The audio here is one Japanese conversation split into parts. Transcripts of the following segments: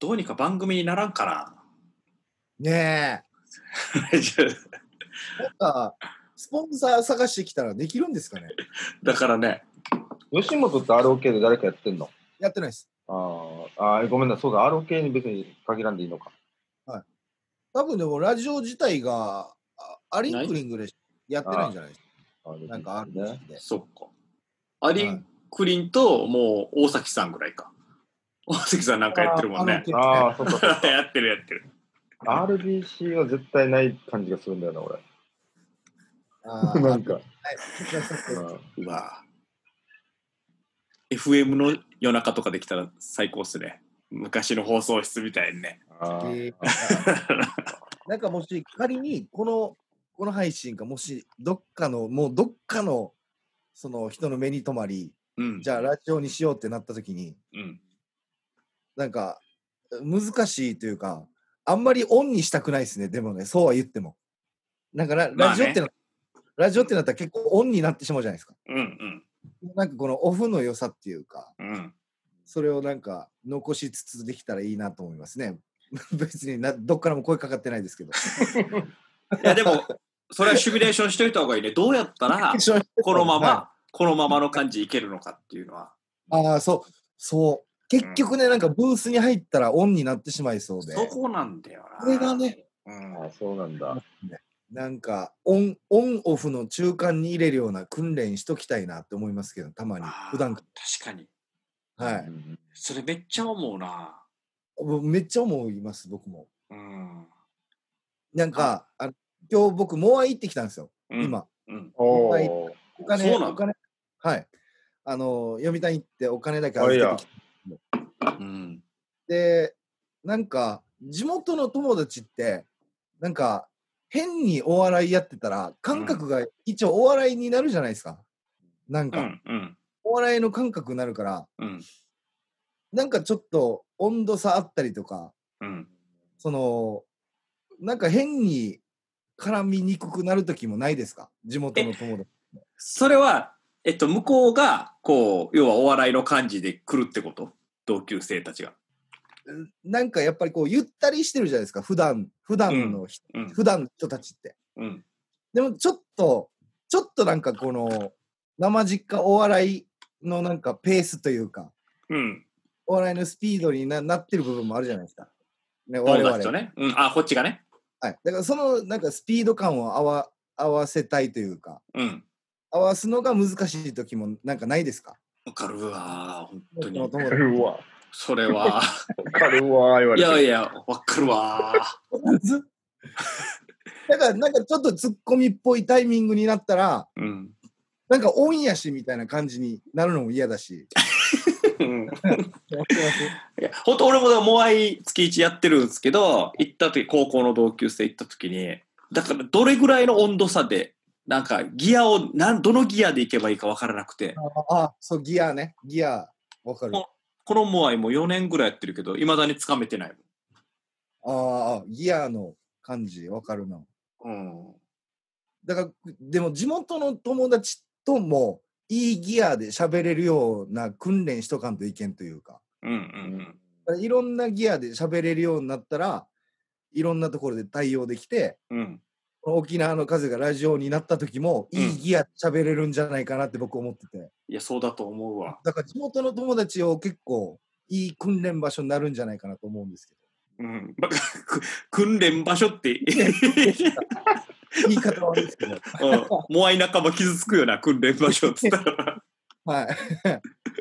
どうにか番組にならんかねな。え。なんか、スポンサー探してきたらできるんですかねだからね、吉本って ROK で誰かやってんの？やってないです。あーあー、ごめんなさい。そうだ、ROK に別に限らんでいいのか。多分でもラジオ自体があアリンクリングでやってないんじゃないですか。なんかあるね。そっか。アリンクリンともう大崎さんぐらいか。大崎さんなんかやってるもんね。あああ、そっかそっか。やってるやってる。RBC は絶対ない感じがするんだよな、俺。あーなんか。はいうわ FM の夜中とかできたら最高っすね。昔の放送室みたいにね。あーえーなんかもし仮にこのこの配信がもしどっかのもうどっかのその人の目に留まりうん。じゃあラジオにしようってなった時にうん。なんか難しいというかあんまりオンにしたくないですねでもねそうは言ってもなんかララジオってな、ラジオってなったら結構オンになってしまうじゃないですかうんなんかこのオフの良さっていうかうん。うん。それをなんか残しつつできたらいいなと思いますね 別になどっからも声かかってないですけどいやでも、それはシミュレーションしといた方がいいね。どうやったら、このまはま、このままの感じいけるのかっていうのは。ああ、そう、そう。結局ね、なんかブースに入ったらオンになってしまいそうで。そこなんだよな。これがね、うん。あー、そうなんだ。なんかオン、オンオフの中間に入れるような訓練しときたいなって思いますけど、たまに。普段確かに。はい。うんそれめっちゃ思うな。僕めっちゃ思います、僕も。うん。なんか、あの今日僕、モアイ行ってきたんですよ、うん。今。うん。おお金、そうなのお金、はい。あの、読谷行ってお金だけ預けてきてうん。で、なんか、地元の友達って、なんか、変にお笑いやってたら、感覚が一応お笑いになるじゃないですか。なんか、うん。うん。お笑いの感覚になるから、うん。なんかちょっと温度差あったりとか、うん。その、なんか変に絡みにくくなる時もないですか？地元の友達。それは、えっと、向こうが、こう、要はお笑いの感じで来るってこと？同級生たちが。なんかやっぱりこう、ゆったりしてるじゃないですか、普段、普段の人、うん。普段の人たちって。うん。でもちょっと、ちょっとなんかこの、生実家お笑いのなんかペースというか、うん。お笑いのスピードにななってる部分もあるじゃないですか。ね、我々とね。うん。あ、こっちがね。はい。だからそのなんかスピード感を合わ合わせたいというか、うん。合わすのが難しい時もなんかないですか？わかるわ。本当にわかるわ。わそれは。かるわ、言われて。いやいや、わかるわ。だからなんかちょっとツッコミっぽいタイミングになったら、うん。なんかオンやしみたいな感じになるのも嫌だし。うん本当俺もモアイ月1やってるんですけど、行った時、高校の同級生行った時に、だからどれぐらいの温度差で、なんかギアを、なんどのギアで行けばいいか分からなくて、ああ、そう、ギアね。ギア、わかる。あこのモアイも4年ぐらいやってるけど、いまだにつかめてないあ、ギアの感じ、わかるな。うん。だから、でも地元の友達とも、いいギアで喋れるような訓練しとかんといけんというか、うんうんだからいろんなギアで喋れるようになったら、いろんなところで対応できて、うん。うん。沖縄の風がラジオになった時も、いいギアで喋れるんじゃないかなって僕思ってて。いや、そうだと思うわ。だから地元の友達を結構、いい訓練場所になるんじゃないかなと思うんですけど。うん。訓練場所って、言い方は悪いですけど。うん、モアイ仲間傷つくよな、訓練場所っつったら。はい。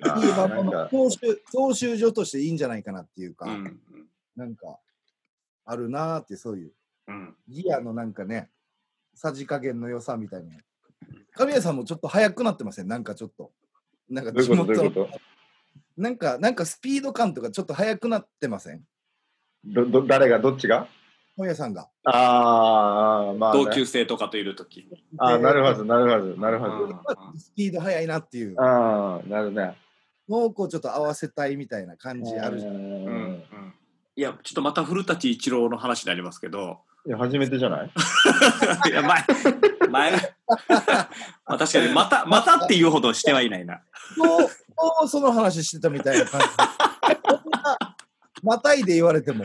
あいいまーなんか教習教習所としていいんじゃないかなっていうか、うん。なんかあるなーってそういううん。ギアのなんかねさじ加減の良さみたいな神谷さんもちょっと速くなってません？なんかちょっとなんかどういうこと？どういうこなんかなんかスピード感とかちょっと速くなってません？とどど誰が？どっちが？本屋さんが。ああ、まあ、ね。同級生とかといるときに。ああ、なるはず、なるはず、なるはうんず。スピード速いなっていうああ、なるね。のをこうちょっと合わせたいみたいな感じあるじゃん。んうんうんいや、ちょっとまた古舘一郎の話になりますけど、いや、初めてじゃない？いや、前、前、まあ確かに、また、またっていうほどしてはいないな。もうもうその話してたみたいな感じ。またいで言われても。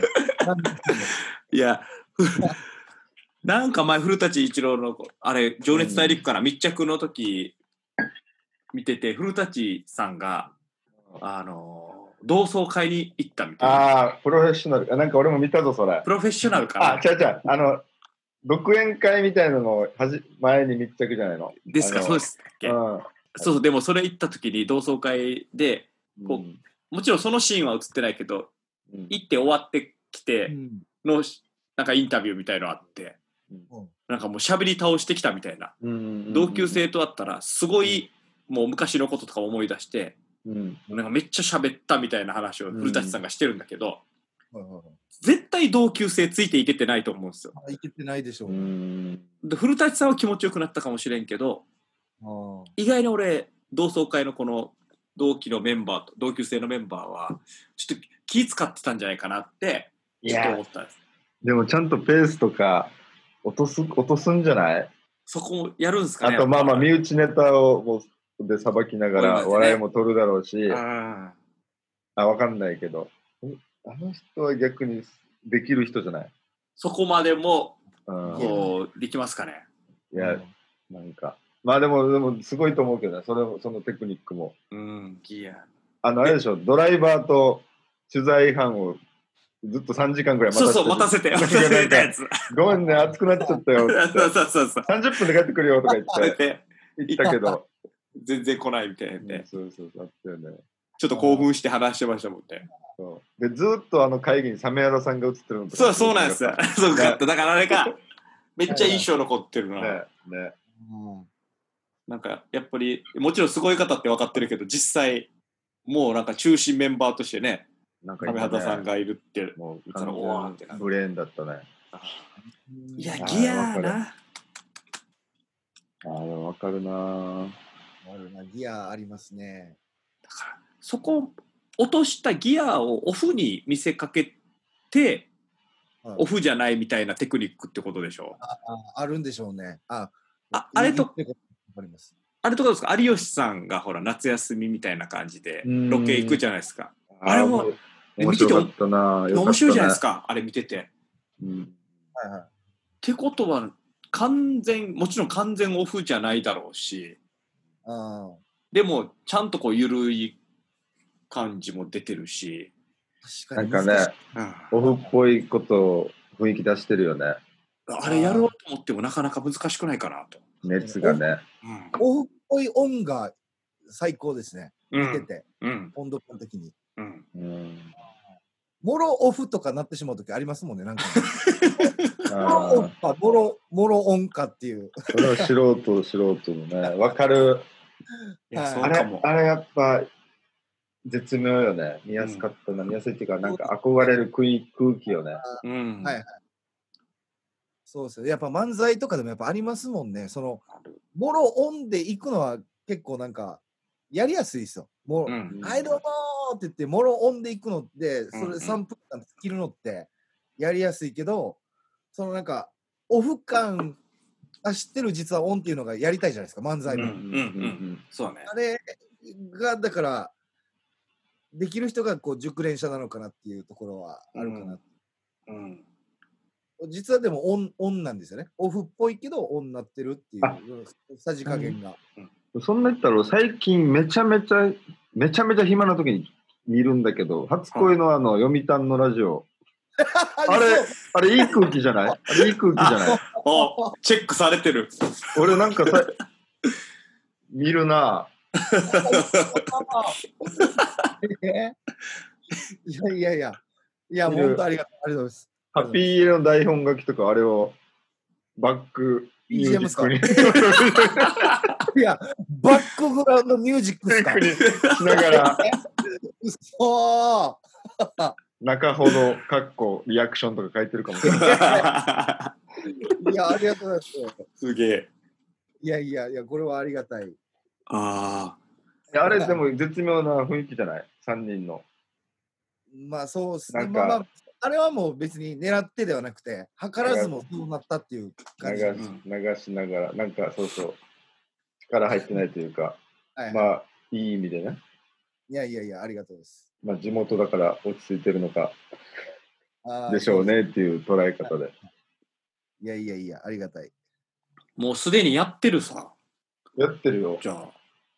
いや、ふ なんか前、古舘一郎の、あれ、情熱大陸から密着の時、見てて、古舘さんが、あの、同窓会に行ったみたいな。ああ、プロフェッショナル。あなんか俺も見たぞ、それプ。ロフェッショナルかあ、な違う違う。あの、独演会みたいなのをはじ前に密着じゃないの？ですか、そうですっけ？うん。そうそう、でもそれ行った時に同窓会で、こううんもちろんそのシーンは映ってないけど、うん行って終わってきてうんの、なんかインタビューみたいのあって、うんなんかもう喋り倒してきたみたいな。うん同級生と会ったら、すごい、もう昔のこととか思い出して、うん。なんかめっちゃ喋ったみたいな話を古舘さんがしてるんだけど、はいはいはい絶対同級生ついていけてないと思うんですよ。あいけてないでしょうう。ん。で古舘さんは気持ちよくなったかもしれんけど、意外に俺、同窓会のこの同期のメンバーと、同級生のメンバーは、ちょっと気使ってたんじゃないかなって、いちょっとや思ったんです。でもちゃんとペースとか落とす、落とすんじゃない？そこもやるんですかね。あとまあまあ身見内ネタをもうでさばきながら笑いも取るだろうし、ああ、わかんないけど、えあの人は逆にできる人じゃない？そこまでも、うん、こう、できますかね？いや、なんか。まあでも、でもすごいと思うけどね、それもそのテクニックも。うん、ギア。あの、あれでしょ、ドライバーと取材班をずっと3時間ぐらい待たせてそうそう、待たせて、待たせたやつ。ごめんね、暑くなっちゃったよ。そうそうそうそう。30分で帰ってくるよとか言って言ったけど、全然来ないみたいうんで、そうそうそう、あったよね。ちょっと興奮して話してましたもんね。そうで、ずっとあの会議にサメヤダさんが映ってるのとかそう、そうなんですよ。そうかった。だからあれか、めっちゃ印象残ってるな。ね、ね。うんなんか、やっぱり、もちろんすごい方って分かってるけど、実際、もうなんか中心メンバーとしてね、なんか亀畑さんがいるって。もういつもおわーってブレーンだったね。いや、あギアーな。ああ、でもわかるなぁ。るなギアありますね。だから、そこ、落としたギアをオフに見せかけて、はいオフじゃないみたいなテクニックってことでしょ？ああるんでしょうね。あああれと。あれとかですか？有吉さんがほら夏休みみたいな感じでうんロケ行くじゃないですか。あれもー面白かったなぁ。面白いじゃないですか。か、あれ見てて。っうんはいはい。てことは完全もちろん完全オフじゃないだろうしあでもちゃんとこう緩い感じも出てるし、あ確かなんかねオフっぽいことを雰囲気出してるよね。あれやろうと思ってもなかなか難しくないかなと。熱がね。オフっぽい音が最高ですね。うん見てて、うん温度感的に。うんうん。もろオフとかなってしまう時ありますもんね。なんか。もろオフか、もろ、もろオンかっていう。それは素人、素人のね。わかる。いやはいあれあれやっぱ、絶妙よね。見やすかったな。見やすいっていうか、なんか憧れる空気空気よね。うんはいそうですよ。やっぱ漫才とかでもやっぱありますもんね。その、もろオンで行くのは結構なんか、やりやすいですよ。もろ、うんはい、どうもーって言って、もろオンで行くのって、それうんうん3分間尽きるのって、やりやすいけど、そのなんか、オフ感あ知ってる実はオンっていうのがやりたいじゃないですか、漫才も。うんうんそうだね。あれが、だから、できる人がこう熟練者なのかなっていうところはあるかな。うん実はでもオン、オンなんですよね。オフっぽいけど、オンになってるっていあう、さじ加減が。そんな言ったら、最近めちゃめちゃ、めちゃめちゃ暇な時に見るんだけど、初恋のあの、読谷のラジオ。あ れあれ、いい空気じゃない？あれ、いい空気じゃない？おチェックされてる。俺なんかさ、見るな。えいやいやいや。いや、本当ありがとうありがとうございます。ハッピーエの台本書きとか、あれをバックミュージックに。いや、バックグラウンドミュージックっすか？しながら、うそー中ほど、かっこ、リアクションとか書いてるかもしれない。いや、ありがとうございます。すげえ。いやいやいや、これはありがたい。あいやあれ、でも絶妙な雰囲気じゃない ?3 人の。まあそうですね。なんかまあまあ、あれはもう別に狙ってではなくて、図らずもそうなったっていう感じ。流し流しながら、なんかそうそう、力入ってないというか、はいはいまあ、いい意味でね。いやいやいや、ありがとうです。まあ地元だから落ち着いてるのかでしょうねっていう捉え方で。いやいやいや、ありがたい。もうすでにやってるさ。やってるよ。じゃあ。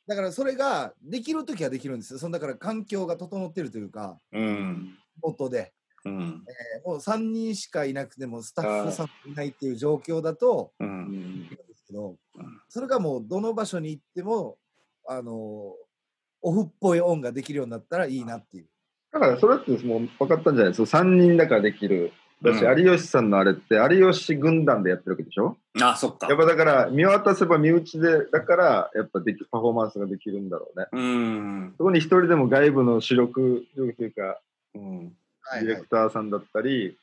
だからそれができるときはできるんですよ。そのだから環境が整ってるというか、うん。元で、うん。えーもう3人しかいなくてもスタッフさんもいないっていう状況だと、う。うんそれがもうどの場所に行っても、あのーオフっぽいオンができるようになったらいいなっていう。だからそれってもう分かったんじゃないですか？3人だからできる。だし、うん有吉さんのあれって有吉軍団でやってるわけでしょ？あ、そっかやっ。ぱだから見渡せば身内で、だからやっぱできパフォーマンスができるんだろうね。うん。そこに一人でも外部の主力、というか、うん。ディレクターさんだったり、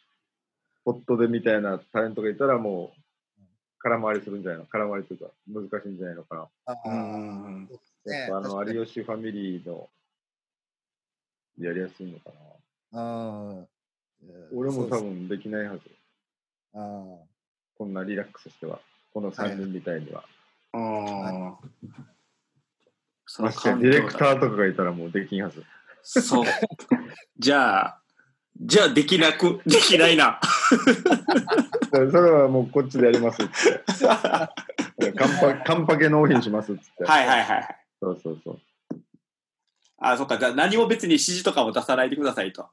ポットでみたいなタレントがいたらもう空回りするんじゃないの？空回りというか難しいんじゃないのかな？あうーん。ねやっぱあの有吉ファミリーのやりやすいのかな。あー俺も多分できないはず。あーこんなリラックスしては。この3人みたいには。ああ。そのましてや環境だディレクターとかがいたらもうできんはず。そう。じゃあ、じゃあできなく、できないな。それはもうこっちでやりますって。カンパカンパケ納品しますっつって。はいはいはいはい。そうそうそう。あ、そっか。じゃあ何も別に指示とかも出さないでくださいと。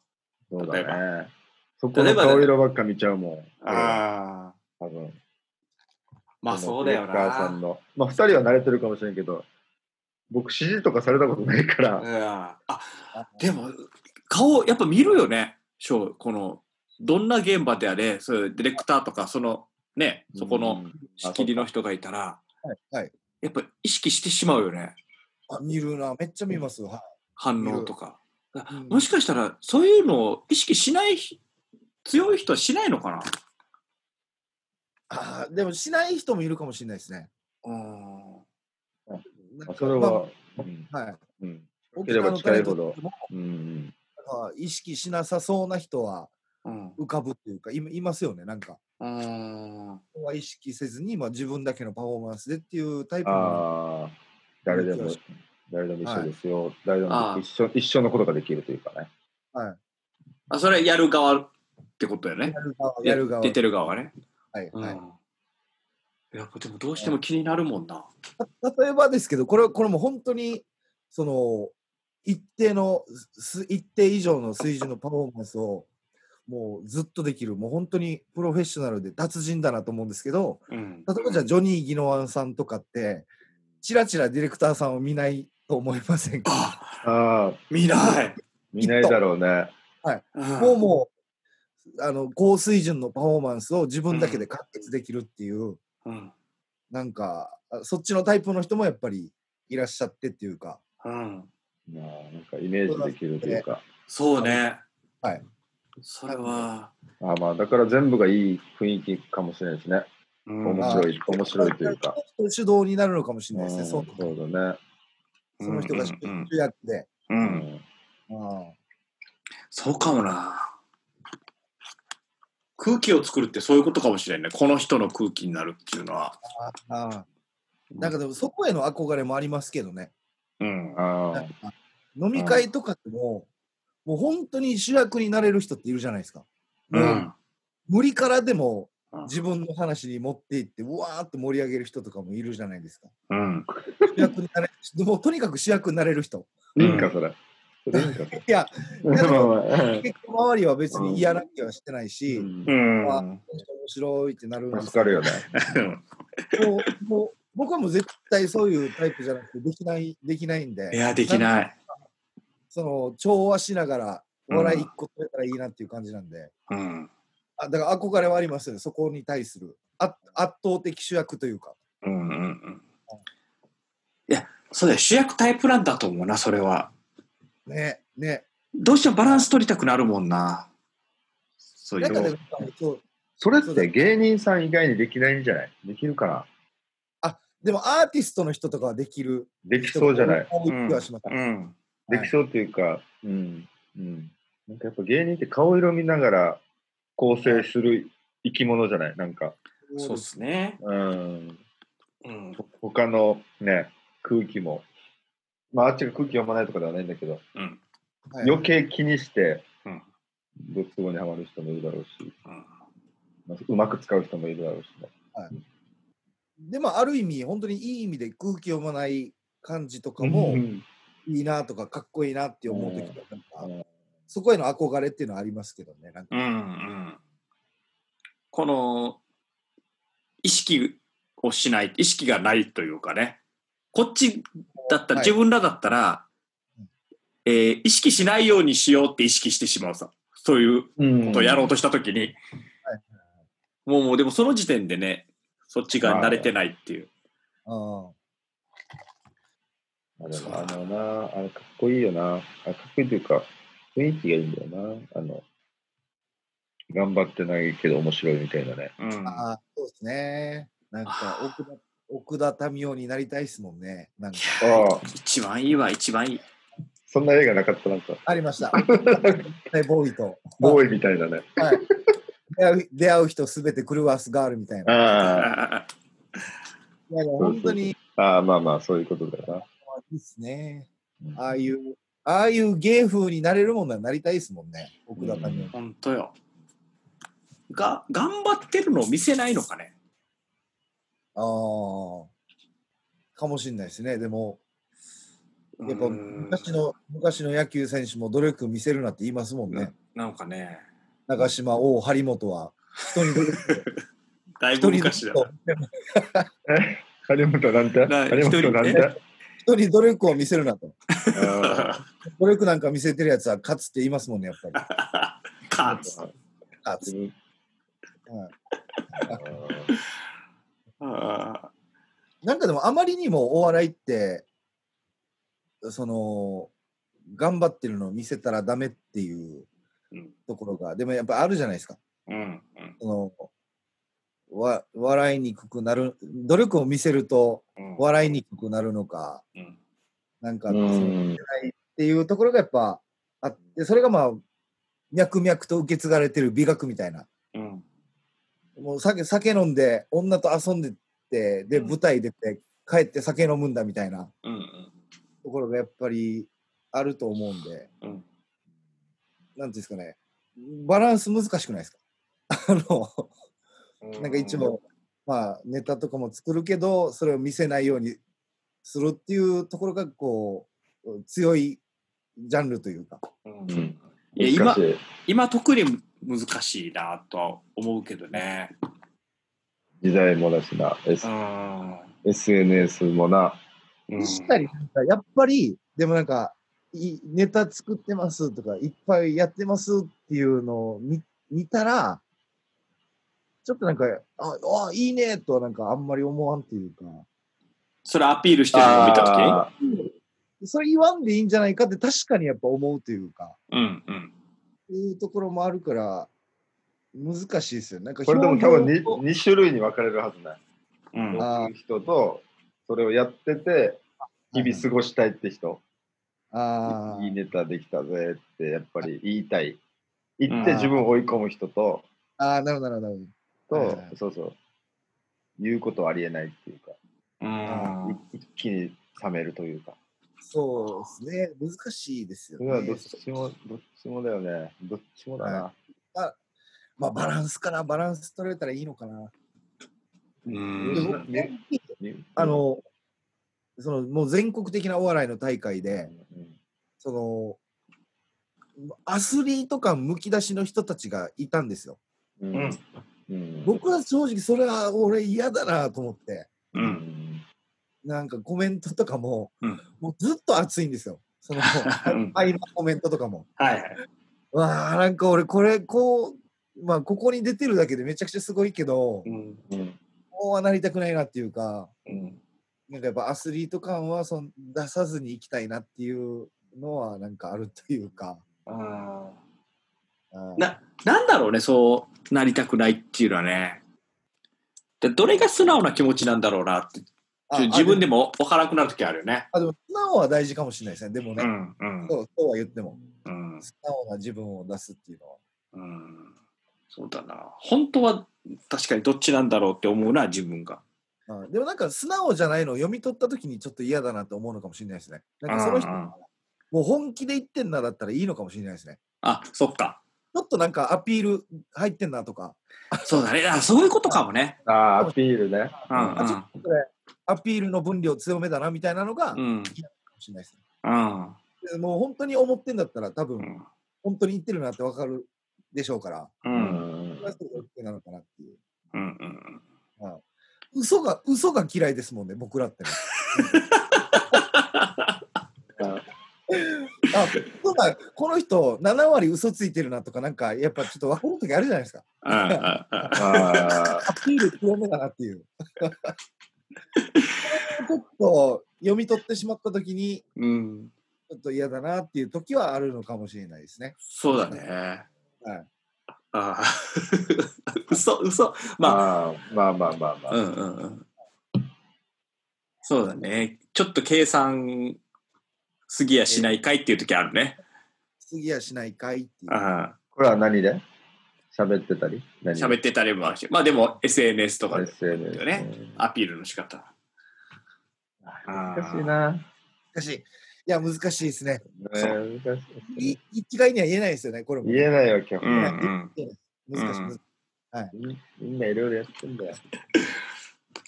そうだね。そこの顔色ばっか見ちゃうもん。ああ。多分。まあそうだよディレクターさんな。の。まあ二人は慣れてるかもしれんけど、僕指示とかされたことないから。うんあ、あでも、顔、やっぱ見るよね。ショー、この、どんな現場であれ、そういうディレクターとか、その、ね、そこのうん仕切りの人がいたら、はいはい。やっぱ意識してしまうよね。あ見るな、めっちゃ見ます。は反応とか。いうんもしかしたら、そういうのを意識しないひ、強い人はしないのかな？あーでもしない人もいるかもしれないですね。うん。それは、うんまあはい。うん沖縄のタレントでもうんあ意識しなさそうな人はうん。浮かぶっていうかいいますよねなんかうん。は意識せずに、まあ、自分だけのパフォーマンスでっていうタイプのああ、誰でも、誰でも一緒ですよ。誰でも一緒一緒のことができるというかね。はいあ、それやる側ってことだよねや。る側やる側出てる側はね。はいはいうん。やでもどうしても気になるもんな。た例えばですけどこれこれも本当にその一定のす一定以上の水準のパフォーマンスをもうずっとできるもう本当にプロフェッショナルで達人だなと思うんですけどうん。例えばじゃあジョニー・ギノワンさんとかってチラチラディレクターさんを見ないと思いませんか？あ、ああ、見ない。見ないだろうね。もうもうあの高水準のパフォーマンスを自分だけで完結できるっていう、うん。なんかあそっちのタイプの人もやっぱりいらっしゃってっていうかうん。まあ、なんかイメージできるというか。そうね。はい。それは、あまあ、だから全部がいい雰囲気かもしれないですね。うん面白い、面白いというか。主導になるのかもしれないですね、うんそうそうだね。その人が主役で。う。うんん。あそうかもな。空気を作るってそういうことかもしれないね。この人の空気になるっていうのは。あああなんかでもそこへの憧れもありますけどね。うん。飲み会とかでも、もう本当に主役になれる人っているじゃないですか。もううん。無理からでもうん自分の話に持っていって、うわーって盛り上げる人とかもいるじゃないですか。うん。主役になれ もうとにかく主役になれる人。いいんか、それ。いや、まあまあうん結構周りは別に嫌な気はしてないし、うんうん。面白いってなるんです助かるよね。もうもう僕はもう絶対そういうタイプじゃなくてできないできないんでいや、できない。その調和しながらお笑い一個取れたらいいなっていう感じなんで、うん。あだから憧れはありますよねそこに対するあ圧倒的主役というかうんうんうん。いや、そうだよ。主役タイプなんだと思うな、それは。ねねどうしてもバランス取りたくなるもんな。そういうなんかでの。もそうそれって芸人さん以外にできないんじゃない？できるかな？でもアーティストの人とかはできるできそうじゃない？うん。できそうっていうか、うん。うん。なんかやっぱ芸人って顔色見ながら構成する生き物じゃない？なんか、そうですね。うん。うん。他のね、空気も。まあ、あっちが空気読まないとかではないんだけど、うん。はい。余計気にして、うん。ドツボにはまる人もいるだろうし、うん。まあうまく使う人もいるだろうしね。でもある意味本当にいい意味で空気読まない感じとかもうん。いいなとかかっこいいなって思う時はなんか。うんそこへの憧れっていうのはありますけどねなんかうんうん。この、意識をしない、意識がないというかね。こっちだったら、はい自分らだったら、えー意識しないようにしようって意識してしまうさ。そういううんことをやろうとしたときに、もうもうでもその時点でね、そっちが慣れてないっていう。うんあでもあのな、あれかっこいいよな。あかっこいいというか、雰囲気がいいんだよな。あの、頑張ってないけど面白いみたいなね。うん。ああそうですね。なんか奥田奥田民生になりたいですもんね。なんか。一番いいわ、一番いい。そんな映画なかった、なんか、ありました。ねボーイと。ボーイみたいなね。はい。出会う出会う人すべて狂わすガールみたいな。ああ、いや本当に。ああ、まあまあ、そういうことだよいいっすね。な。ああいうああいう芸風になれるもんならなりたいですもんね。奥田民生本当よ。が、頑張ってるのを見せないのかね。ああかもしれないですね。でもやっぱうん昔の昔の野球選手も努力見せるなって言いますもんね。なんかね、長島、王、張本は人に努力 だいぶ昔だ 張本なんて？な張本なん一て人に努力を見せるなと。あ努力なんか見せてるやつは勝つって言いますもんね、やっぱり。勝つ。はいあなんかでもあまりにもお笑いって、その、頑張ってるのを見せたらダメっていううん。ところが、でもやっぱあるじゃないですか。ーうん。そのわ笑いにくくなる、努力を見せるとうん。笑いにくくなるのか、うん。なんか、うそのんっていうところがやっぱあって、それがまあ、脈々と受け継がれてる美学みたいな。うん。もう酒酒飲んで、女と遊んでって、で、うん。舞台出て、帰って酒飲むんだみたいな。うんところがやっぱりあると思うんで、うん。なんていうんですかね、バランス難しくないですか？あの、うんなんか一応、まあ、ネタとかも作るけど、それを見せないようにするっていうところが、こう、強いジャンルというか。うん。うん。いや今難しい。今特に難しいなとは思うけどね。時代もだしな、S うん。SNS もな。うん。確かになんか、やっぱり、でもなんか、いネタ作ってますとか、いっぱいやってますっていうのを見見たら、ちょっとなんか、あ、あいいねとはなんかあんまり思わんっていうか、それアピールしてるの？を見たときそれ言わんでいいんじゃないかって確かにやっぱ思うというか、うんうん。いうところもあるから、難しいですよね。なんかーこれでも多分表現を 2, 種類に分かれるはずない。うんあ人と、それをやってて、日々過ごしたいって人、あーいいネタできたぜってやっぱり言いたい。言ってうん自分を追い込む人と、あー、なるほど、なるほど。と、はいはいそうそう、言うことはありえないっていうか、うんい一気に冷めるというか。そうですね。難しいですよそれはどっね。ちも、どっちもだよね。どっちもだな。まあ、バランスかな。バランス取れたらいいのかな。うんあ、の、その、もう全国的なお笑いの大会で、その、アスリート感むき出しの人たちがいたんですよ。うんうん。うん僕は正直それは俺嫌だなと思って、ううん。んなんかコメントとかも、うん。もうずっと熱いんですよ。その、うん。合間コメントとかも。はいはい。わあ、なんか俺これ、こう、まあ、ここに出てるだけでめちゃくちゃすごいけど、うん。うん。こうはなりたくないなっていうか、うん。なんかやっぱアスリート感はそん出さずに行きたいなっていうのはなんかあるというか。あななんだろうね、そうなりたくないっていうのはね。でどれが素直な気持ちなんだろうなって、ちょ自分でも。も分からなくなる時あるよね。あ、でも素直は大事かもしれないですね。でもね、うんうんそうそうは言っても、うん素直な自分を出すっていうのは。うんそうだな。本当は確かにどっちなんだろうって思うな、自分が。うんでもなんか素直じゃないのを読み取った時にちょっと嫌だなって思うのかもしれないですね。なんかその人うんうんもう本気で言ってんなだったらいいのかもしれないですね。あ、そっか。ちょっとなんかアピール入ってんなとか、そうだね。あそういうことかもね。ああ、アピールね。うんあちょっとこれアピールの分量強めだなみたいなのがうん。うん。かもしれないですね。うん。でもう本当に思ってんだったら多分、うん。本当に言ってるなってわかるでしょうから、う。うんんそれはそれで OK なのかなっていう。うん。うん。嘘が、嘘が嫌いですもんね、僕らってね。あ、そうだ、この人7割嘘ついてるなとか、なんかやっぱちょっと分かる時あるじゃないですか。うん。うん。あアピール強めだなっていう。ちょっと読み取ってしまった時に、うん。ちょっと嫌だなっていう時はあるのかもしれないですね。そうだね。はい。ああ。嘘、嘘。まあ、あまあまあまあまあ。うんうんうん。そうだね。ちょっと計算すぎやしないかいっていう時あるね。次はしないかいっていう。あこれは何で？喋ってたり？あ喋ってたりもあるし。まあでも SNS とかで SNS よね。アピールの仕方。難しいな。難しい。いや、難しいですね。ね難しいい一概には言えないですよね、これも。言えないわけよ。うんうん。難しい。うん難しいみみんないろいろやってんだよ。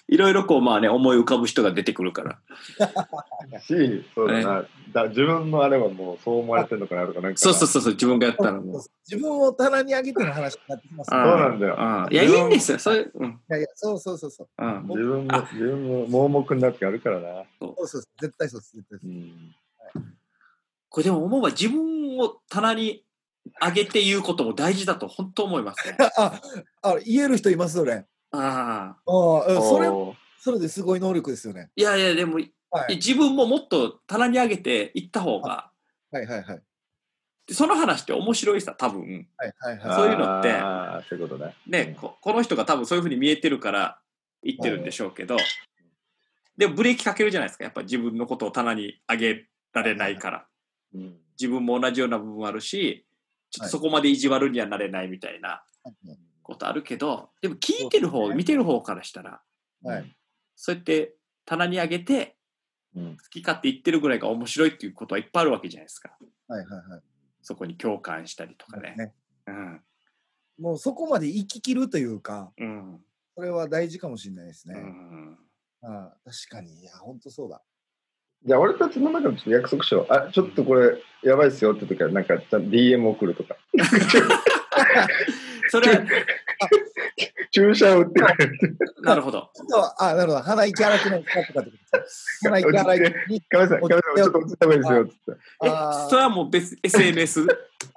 いろいろこうまあね、思い浮かぶ人が出てくるから。し、そうだな。だ自分のあれはもうそう思われてるのかなとか、なんか。そうそうそうそう、自分がやったらもう。自分を棚に上げての話になってきますね。あそうなんだよあいや、いいんですよ。そういう。うん。いやいや、そうそうそうそう。うん。自分も、自分も盲目になってあるからな。そうそう絶対そうです。絶対そううです。ん。これでも思うわ、自分を棚に上げて言うことも大事だと本当思いますね。あ、あ、言える人いますよね。ああ。あそれ、それですごい能力ですよね。いやいや、でも、はい。自分ももっと棚に上げていった方が、はいはいはい。でその話って面白いさ、多分。はいはいはい。そういうのってああ、そういうことね。ね、ここの人が多分そういうふうに見えてるから言ってるんでしょうけど、でもブレーキかけるじゃないですか。やっぱ自分のことを棚に上げられないから。うん。自分も同じような部分あるし、ちょっとそこまで意地悪にはなれないみたいなことあるけど、でも聞いてる方、ね見てる方からしたら、はい。そうやって棚に上げて、うん。好き勝手言ってるぐらいが面白いっていうことはいっぱいあるわけじゃないですか。はいはいはい。そこに共感したりとかね。ねうん。もうそこまで行ききるというか、うん。それは大事かもしれないですうね。ん。ああ確かに。いや、本当そうだ。じゃあ、俺たちの中でちょっと約束しよう。あ、ちょっとこれ、やばいっすよって時は、なんか、DM 送るとか。それは、注射を打ってくれる。なるほど。あ、なるほど。鼻息荒くないかとかってこと鼻息荒いに。カメさん、カメさん、ちょっと落ちた方がいいですよ。えそれはもう別 SNS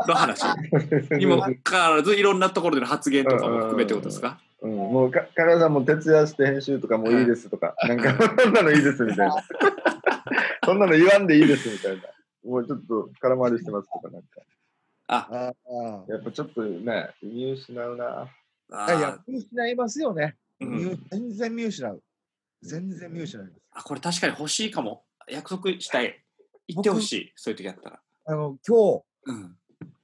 の話？にもからずいろんなところでの発言とかも含めてことですか？うん、もうか、カメさんも徹夜して編集とかもういいですとか、なんか、そんなのいいですみたいな。そんなの言わんでいいですみたいな。もうちょっと空回りしてますとか、なんか。あああやっぱちょっとね、見失うな。あいや、見失いますよね。うん見全然見失う。全然見失います。あこれ確かに欲しいかも約束したい言ってほしいそういう時あったらあの、今日、うん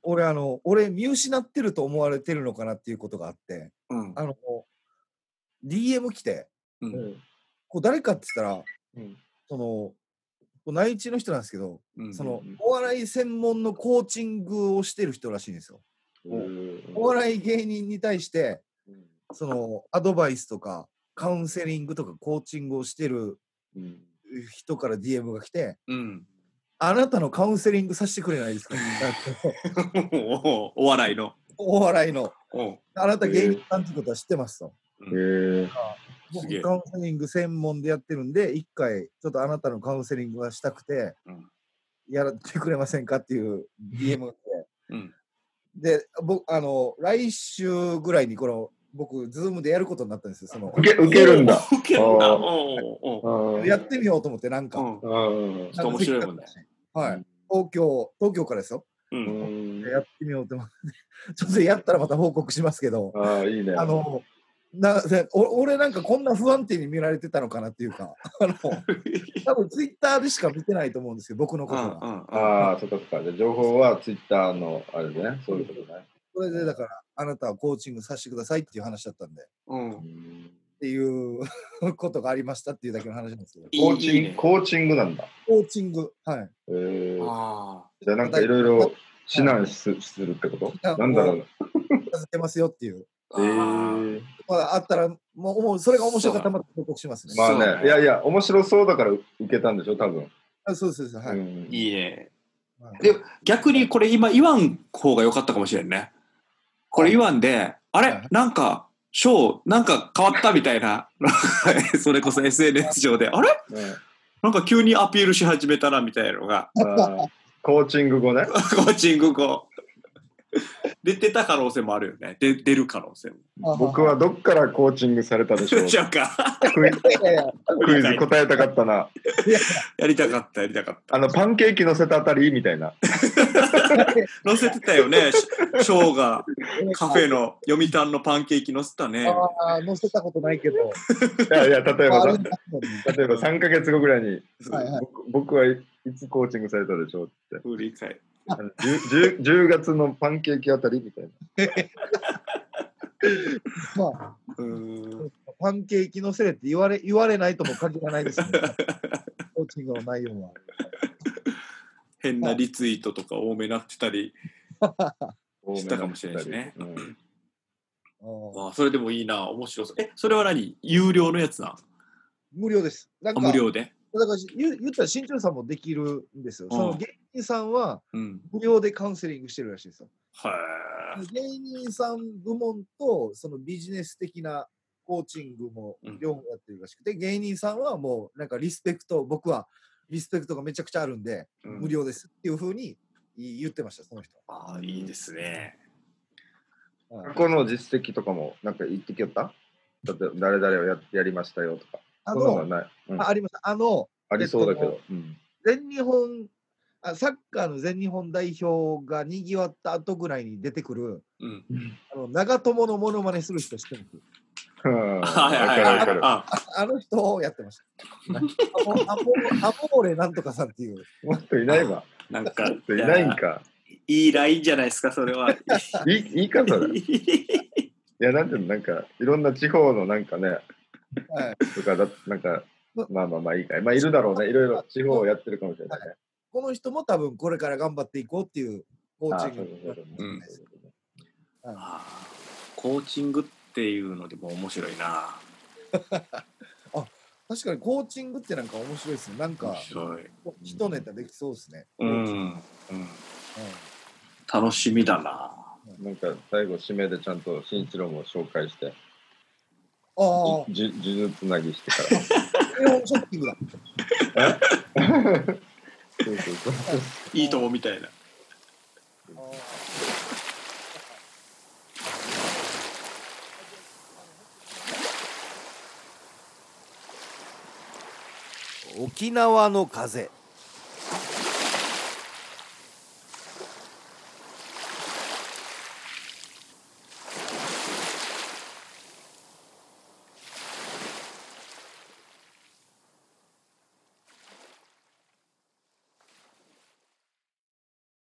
俺、あの、俺、見失ってると思われてるのかなっていうことがあって、うんあの、DM 来て、ううんん。こう誰かって言ったら、うん。その、内地の人なんですけど、うんそのうん、お笑い専門のコーチングをしてる人らしいんですよ。うんお笑い芸人に対して、うん。その、アドバイスとか、カウンセリングとかコーチングをしてるうん。人から DM が来て、うん。あなたのカウンセリングさせてくれないですか？おお笑いの。お笑いの。お。あなた芸人さんってことは知ってますと。へ僕カウンセリング専門でやってるんで、一回ちょっとあなたのカウンセリングがしたくて、うん。やってくれませんかっていう DM が来て。うんで、僕、あの、来週ぐらいにこの、僕、ズームでやることになったんですよ。その、受け、受けるんだ。受けるんだやってみようと思って、なんか。うんうん。ちょっと面白いもんねはい。東京、東京からですよ。ううんん。やってみようと思って。ちょっとやったらまた報告しますけど、ああ、いいね。あの、な俺なんかこんな不安定に見られてたのかなっていうか、あの、多分ツイッターでしか見てないと思うんですけど、僕のうことは。んうんああ、そっかそっか。情報はツイッターのあれでね、そういうことね。それでだから、あなたはコーチングさせてくださいっていう話だったんで、うんうんっていうことがありましたっていうだけの話なんですけど。コーチング、コーチングなんだ。コーチング。はい。えー、あじゃあなんかいろいろ指南すするってこと？はいなんだろうな。続けますよっていう。あえーー、まあ、あったら、もう、もうそれが面白かったらまた報告しますね。まあねね、いやいや、面白そうだから受けたんでしょ、多分。あそうです、そうです。はい。うんいいね。はいで、逆にこれ今言わん方が良かったかもしれんね。これ言わんで、あれ？はいなんか、ショー、なんか変わったみたいな、それこそ SNS 上で、あれ？ねなんか急にアピールし始めたなみたいなのが、コーチング後ね。コーチング後、出てた可能性もあるよね。で出る可能性も。僕はどっからコーチングされたでしょう じゃあか。クイいやいやクイズ答えたかったな。やりたかった、やりたかった。あの、パンケーキ乗せたあたりみたいな。載せてたよね、シショーがカフェの読谷のパンケーキ載せたね。ああ、載せたことないけど。いやいや、例えば例えば3ヶ月後ぐらいに、はいはい僕僕はいいつコーチングされたでしょうって。振り返 10, 10, 10月のパンケーキあたりみたいな。まあ、うーんパンケーキのせれって言われ言われないとも限らないですね。コーチングの内容は。変なリツイートとか多めなってたり、多めしたかもしれないしねうんあーああそれでもいいな、面白そう。え、それは何？有料のやつなん無料です。なんあか無料で？だから言う言ったら新庄さんもできるんですよ。その芸人さんはうん。無料でカウンセリングしてるらしいですよ。は芸人さん部門とそのビジネス的なコーチングもうん両方やってるらしくて、芸人さんはもうなんかリスペクト、僕はリスペクトがめちゃくちゃあるんで、い。うん無料ですっていうふうに言ってました、その人。ああ、いいですね。はい過去の実績とかもなんか言ってきよった？だって誰々をややりましたよとか。あのうんあありました。あの、ありそうだけえっど。うん全日本あ、サッカーの全日本代表がにぎわった後ぐらいに出てくる、うん。あの長友のモノマネする人知ってます？ああの人をやってました。アモアモアモーレなんとかさんっていう。もっといないわ。なんか、もっといないんか。いいラインじゃないですか、それは。いいいいかそれ。いや、なんていうの、なんか、いろんな地方のなんかね、はい、とかだ、なんか、まあまあまあいいかい。まあいるだろうね。いろいろ地方をやってるかもしれないね。この人も多分これから頑張っていこうっていうコーああチングコーチングっていうのでも面白いな。確かにコーチングってなんか面白いですね。なん面か。一ネタできそうですね。うん。ううんん楽しみだな。なんか最後締めでちゃんと新一郎も紹介して、ああ、じゅ呪術つなぎしてから。ショッピングだ。そうそうそう。いいともみたいな。沖縄の風